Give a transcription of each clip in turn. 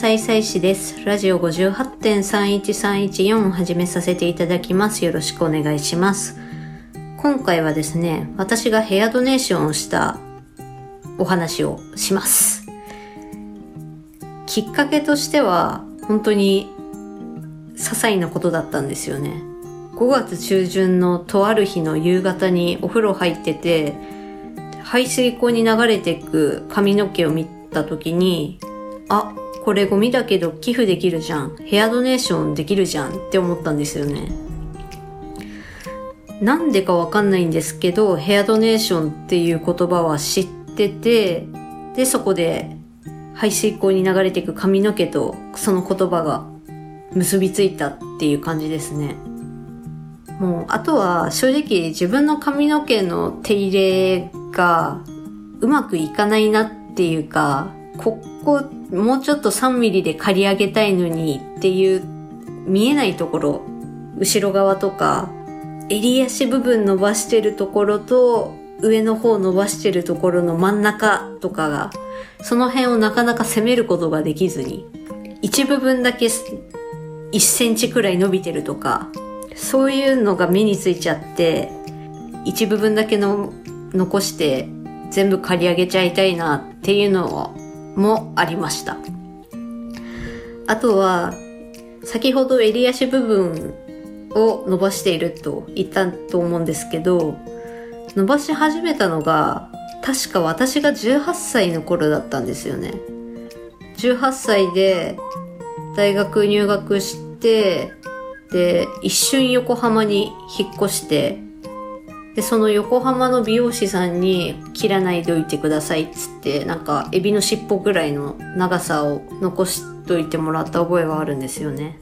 高野菜菜師です。ラジオ58.31314を始めさせていただきます。よろしくお願いします。今回はですね、私がヘアドネーションをしたお話をします。きっかけとしては、本当に些細なことだったんですよね。5月中旬のとある日の夕方にお風呂入ってて、排水溝に流れていく髪の毛を見た時に、あ、これゴミだけど寄付できるじゃん。ヘアドネーションできるじゃんって思ったんですよね。なんでかわかんないんですけど、ヘアドネーションっていう言葉は知ってて、で、そこで排水溝に流れていく髪の毛とその言葉が結びついたっていう感じですね。もう、あとは正直自分の髪の毛の手入れがうまくいかないなっていうか、ここもうちょっと3ミリで刈り上げたいのにっていう見えないところ、後ろ側とか、襟足部分伸ばしてるところと上の方伸ばしてるところの真ん中とかが、その辺をなかなか攻めることができずに、一部分だけ1センチくらい伸びてるとか、そういうのが目についちゃって、一部分だけの残して全部刈り上げちゃいたいなっていうのをもありました。あとは、先ほど襟足部分を伸ばしていると言ったと思うんですけど、伸ばし始めたのが、確か私が18歳の頃だったんですよね。18歳で大学入学して、で、一瞬横浜に引っ越して、で、その横浜の美容師さんに切らないでおいてくださいっつって、なんかエビの尻尾ぐらいの長さを残しといてもらった覚えはあるんですよね。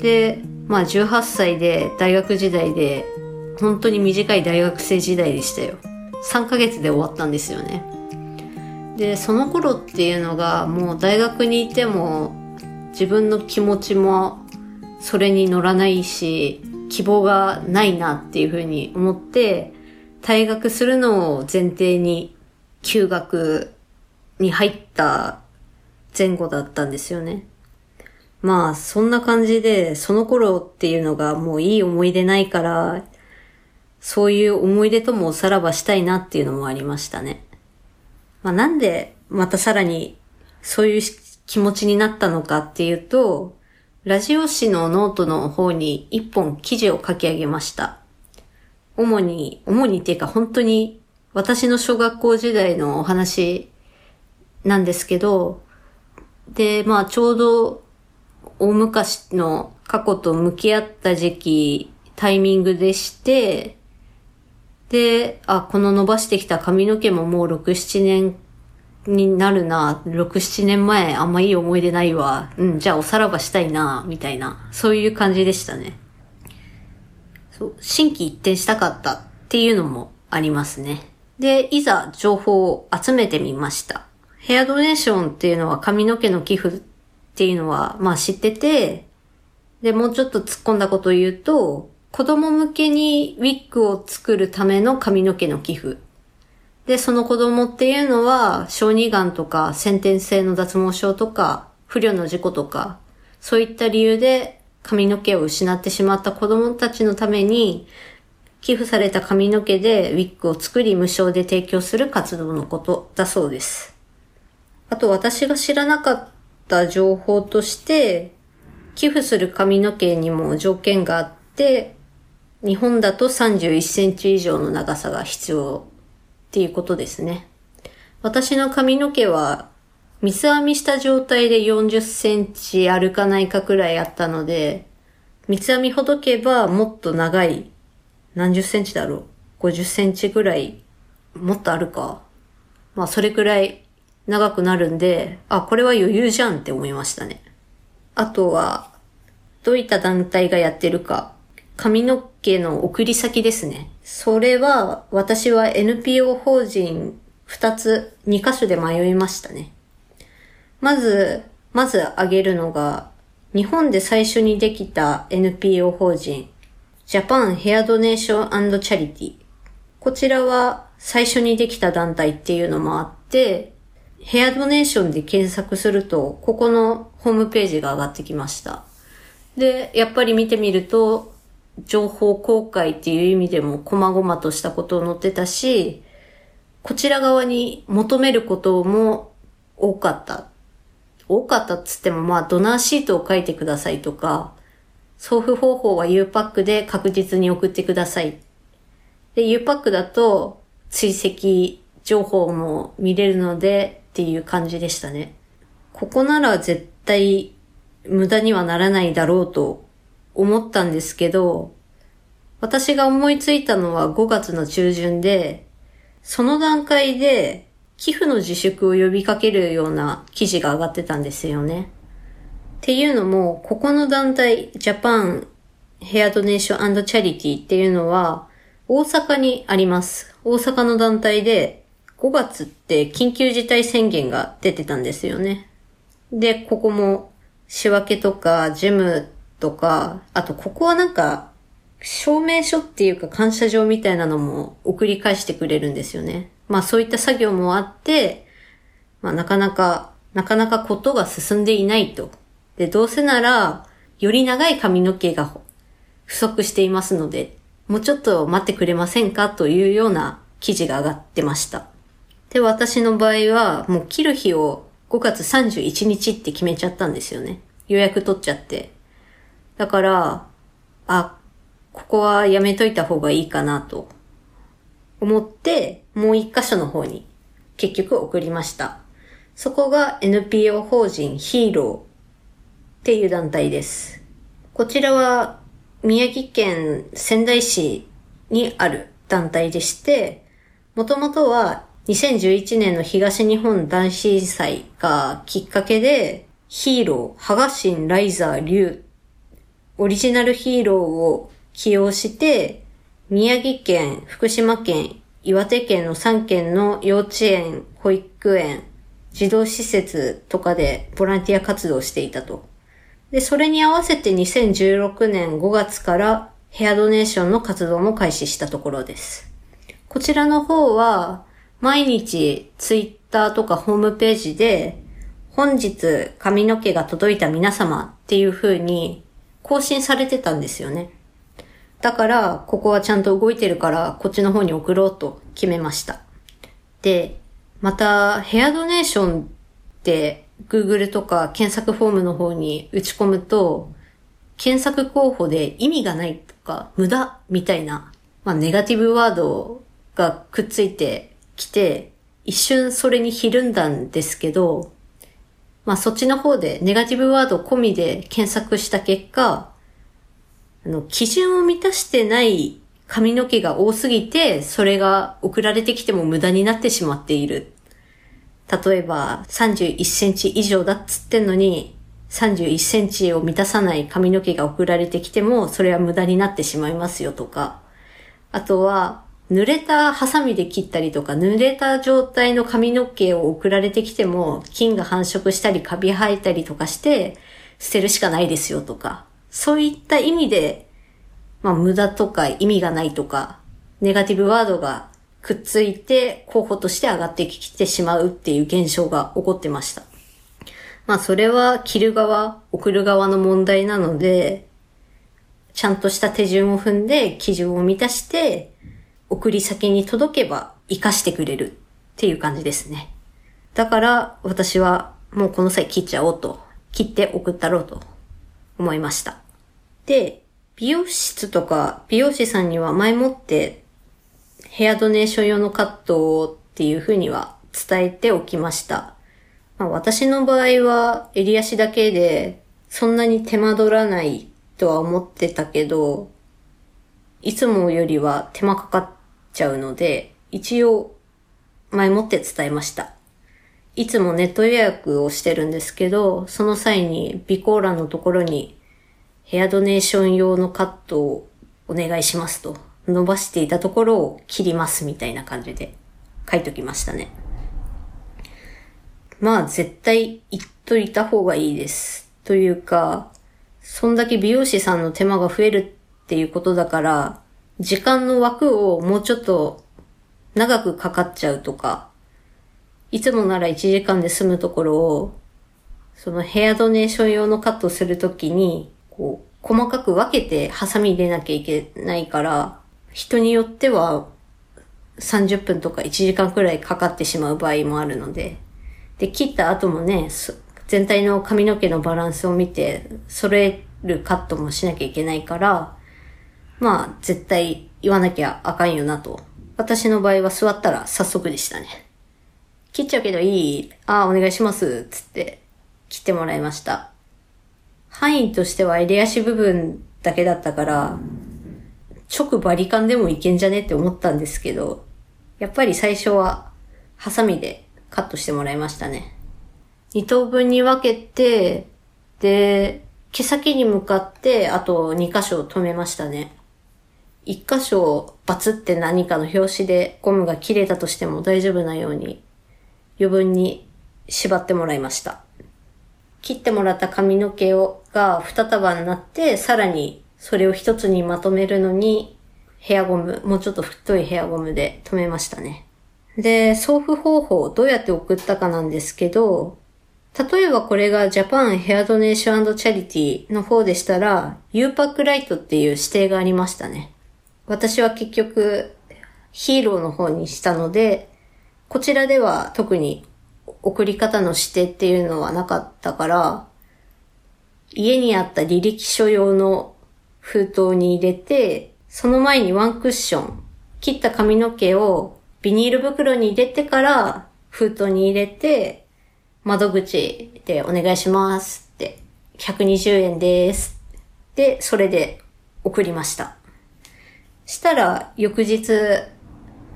で、まあ18歳で大学時代で、本当に短い大学生時代でしたよ。3ヶ月で終わったんですよね。で、その頃っていうのがもう大学にいても自分の気持ちもそれに乗らないし、希望がないなっていうふうに思って、退学するのを前提に休学に入った前後だったんですよね。まあ、そんな感じで、その頃っていうのがもういい思い出ないから、そういう思い出ともおさらばしたいなっていうのもありましたね。まあ、なんでまたさらにそういう気持ちになったのかっていうと、ラジオ誌のノートの方に一本記事を書き上げました。主に、主にっていうか本当に私の小学校時代のお話なんですけど、で、まあちょうど大昔の過去と向き合った時期、タイミングでして、で、あ、この伸ばしてきた髪の毛ももう6、7年になるな、6、7年前あんまいい思い出ないわ。うん、じゃあおさらばしたいな、みたいな、そういう感じでしたね。そう、新規一転したかったっていうのもありますね。で、いざ情報を集めてみました。ヘアドネーションっていうのは髪の毛の寄付っていうのは、まあ知ってて、で、もうちょっと突っ込んだことを言うと、子供向けにウィッグを作るための髪の毛の寄付。で、その子供っていうのは、小児がんとか、先天性の脱毛症とか、不慮の事故とか、そういった理由で髪の毛を失ってしまった子供たちのために、寄付された髪の毛でウィッグを作り無償で提供する活動のことだそうです。あと私が知らなかった情報として、寄付する髪の毛にも条件があって、日本だと31センチ以上の長さが必要っていうことですね。私の髪の毛は三つ編みした状態で40センチあるかないかくらいあったので、三つ編みほどけばもっと長い、何十センチだろう ?50 センチくらい、もっとあるか。まあそれくらい長くなるんで、あ、これは余裕じゃんって思いましたね。あとは、どういった団体がやってるか。髪の毛の送り先ですね。それは、私は NPO 法人2つ、2箇所で迷いましたね。まず、まず挙げるのが、日本で最初にできた NPO 法人、Japan Hair Donation and Charity。こちらは最初にできた団体っていうのもあって、ヘアドネーションで検索すると、ここのホームページが上がってきました。で、やっぱり見てみると、情報公開っていう意味でも細々としたことを載ってたし、こちら側に求めることも多かった。多かったっつっても、まあ、ドナーシートを書いてくださいとか、送付方法は U パックで確実に送ってください。で、U パックだと追跡情報も見れるのでっていう感じでしたね。ここなら絶対無駄にはならないだろうと思ったんですけど、私が思いついたのは5月の中旬で、その段階で寄付の自粛を呼びかけるような記事が上がってたんですよね。っていうのも、ここの団体、ジャパンヘアドネーションチャリティっていうのは、大阪にあります。大阪の団体で、5月って緊急事態宣言が出てたんですよね。で、ここも仕分けとか、ジムとか、あとここはなんか、証明書っていうか感謝状みたいなのも送り返してくれるんですよね。まあそういった作業もあって、まあなかなか、なかなかことが進んでいないと。で、どうせなら、より長い髪の毛が不足していますので、もうちょっと待ってくれませんかというような記事が上がってました。で、私の場合は、もう切る日を5月31日って決めちゃったんですよね。予約取っちゃって。だから、あ、ここはやめといた方がいいかなと思って、もう一箇所の方に結局送りました。そこが NPO 法人ヒーローっていう団体です。こちらは宮城県仙台市にある団体でして、もともとは2011年の東日本大震災がきっかけで、ヒーロー、ハガシン、ライザー、リュウ、オリジナルヒーローを起用して、宮城県、福島県、岩手県の3県の幼稚園、保育園、児童施設とかでボランティア活動していたと。で、それに合わせて2016年5月からヘアドネーションの活動も開始したところです。こちらの方は、毎日ツイッターとかホームページで、本日髪の毛が届いた皆様っていう風に更新されてたんですよね。だから、ここはちゃんと動いてるから、こっちの方に送ろうと決めました。で、また、ヘアドネーションって、Google とか検索フォームの方に打ち込むと、検索候補で意味がないとか、無駄みたいな、まあ、ネガティブワードがくっついてきて、一瞬それにひるんだんですけど、まあ、そっちの方でネガティブワード込みで検索した結果、あの、基準を満たしてない髪の毛が多すぎて、それが送られてきても無駄になってしまっている。例えば、31センチ以上だっつってんのに、31センチを満たさない髪の毛が送られてきても、それは無駄になってしまいますよとか。あとは、濡れたハサミで切ったりとか、濡れた状態の髪の毛を送られてきても、菌が繁殖したりカビ生えたりとかして、捨てるしかないですよとか。そういった意味で、まあ無駄とか意味がないとか、ネガティブワードがくっついて候補として上がってきてしまうっていう現象が起こってました。まあそれは切る側、送る側の問題なので、ちゃんとした手順を踏んで基準を満たして、送り先に届けば活かしてくれるっていう感じですね。だから私はもうこの際切っちゃおうと、切って送ったろうと思いました。で、美容室とか美容師さんには前もってヘアドネーション用のカットをっていう風には伝えておきました。まあ、私の場合は襟足だけでそんなに手間取らないとは思ってたけど、いつもよりは手間かかっちゃうので、一応前もって伝えました。いつもネット予約をしてるんですけど、その際に備考欄のところにヘアドネーション用のカットをお願いしますと伸ばしていたところを切りますみたいな感じで書いときましたね。まあ絶対言っといた方がいいです。というか、そんだけ美容師さんの手間が増えるっていうことだから、時間の枠をもうちょっと長くかかっちゃうとか、いつもなら1時間で済むところを、そのヘアドネーション用のカットするときに、こう、細かく分けてハサミ入れなきゃいけないから、人によっては30分とか1時間くらいかかってしまう場合もあるので、で、切った後もね、全体の髪の毛のバランスを見て、揃えるカットもしなきゃいけないから、まあ、絶対言わなきゃあかんよなと。私の場合は座ったら早速でしたね。切っちゃうけどいい？ああ、お願いします。つって切ってもらいました。範囲としては襟足部分だけだったから、直バリカンでもいけんじゃねって思ったんですけど、やっぱり最初はハサミでカットしてもらいましたね。2等分に分けて、で、毛先に向かってあと2箇所止めましたね。1箇所バツって何かの拍子でゴムが切れたとしても大丈夫なように余分に縛ってもらいました。切ってもらった髪の毛をが2束になって、さらにそれを一つにまとめるのに、ヘアゴム、もうちょっと太いヘアゴムで留めましたね。で、送付方法を、どうやって送ったかなんですけど、例えばこれがジャパンヘアドネーションチャリティの方でしたら、U パックライトっていう指定がありましたね。私は結局、ヒーローの方にしたので、こちらでは特に送り方の指定っていうのはなかったから、家にあった履歴書用の封筒に入れて、その前にワンクッション、切った髪の毛をビニール袋に入れてから封筒に入れて、窓口でお願いしますって、120円です。で、それで送りました。したら、翌日、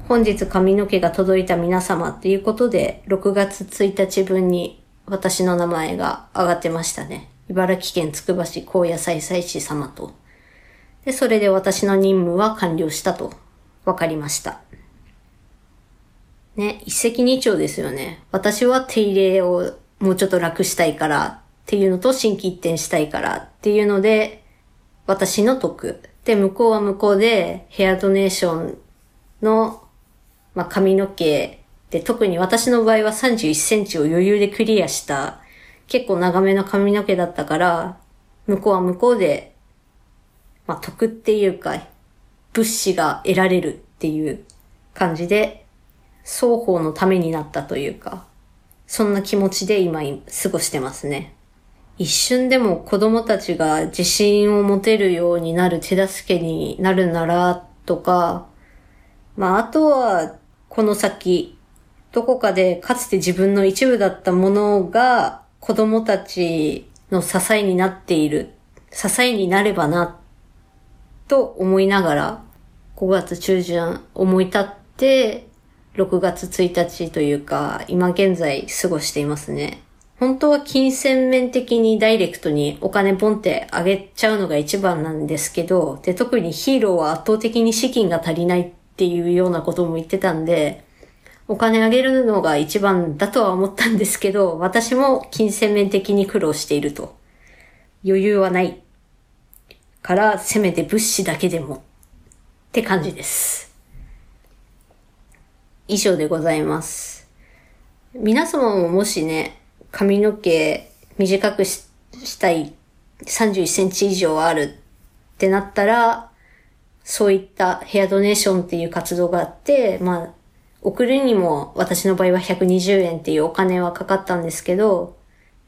本日髪の毛が届いた皆様っていうことで、6月1日分に私の名前が上がってましたね。茨城県つくば市高野菜祭司様と。で、それで私の任務は完了したと分かりました。ね、一石二鳥ですよね。私は手入れをもうちょっと楽したいからっていうのと新規一転したいからっていうので、私の得。で、向こうは向こうでヘアドネーションのまあ、髪の毛で、特に私の場合は31センチを余裕でクリアした結構長めの髪の毛だったから、向こうは向こうで、まあ、得っていうか、物資が得られるっていう感じで、双方のためになったというか、そんな気持ちで今過ごしてますね。一瞬でも子供たちが自信を持てるようになる手助けになるならとか、まああとはこの先、どこかでかつて自分の一部だったものが子供たちの支えになっている、支えになればな、と思いながら、5月中旬思い立って、6月1日というか、今現在過ごしていますね。本当は金銭面的にダイレクトにお金ポンってあげちゃうのが一番なんですけど、で、特にヒーローは圧倒的に資金が足りないっていうようなことも言ってたんで、お金あげるのが一番だとは思ったんですけど、私も金銭面的に苦労していると。余裕はない。から、せめて物資だけでも。って感じです。以上でございます。皆様ももしね、髪の毛短くしたい31センチ以上あるってなったら、そういったヘアドネーションっていう活動があって、まあ、送るにも私の場合は120円っていうお金はかかったんですけど、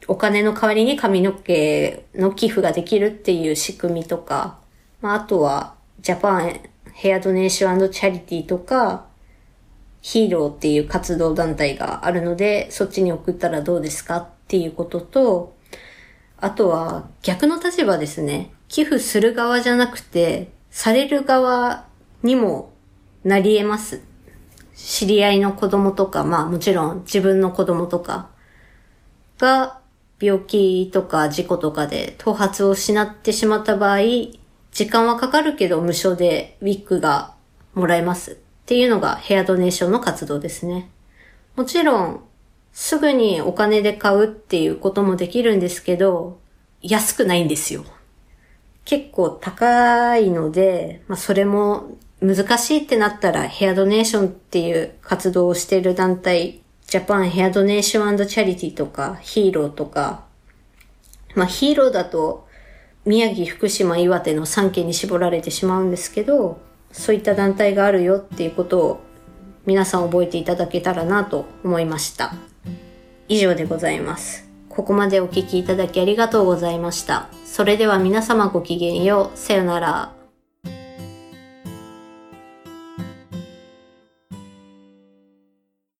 お金の代わりに髪の毛の寄付ができるっていう仕組みとか、まあ、あとは、ジャパンヘアドネーションチャリティとか、ヒーローっていう活動団体があるので、そっちに送ったらどうですかっていうことと、あとは逆の立場ですね。寄付する側じゃなくて、される側にもなり得ます。知り合いの子供とか、まあもちろん自分の子供とかが病気とか事故とかで頭髪を失ってしまった場合、時間はかかるけど無償でウィッグがもらえますっていうのがヘアドネーションの活動ですね。もちろん、すぐにお金で買うっていうこともできるんですけど、安くないんですよ。結構高いので、まあそれも難しいってなったらヘアドネーションっていう活動をしている団体ジャパンヘアドネーションチャリティとか、ヒーローとか、まあヒーローだと、宮城、福島、岩手の3県に絞られてしまうんですけど、そういった団体があるよっていうことを皆さん覚えていただけたらなと思いました。以上でございます。ここまでお聴きいただきありがとうございました。それでは皆様ごきげんよう。さよなら。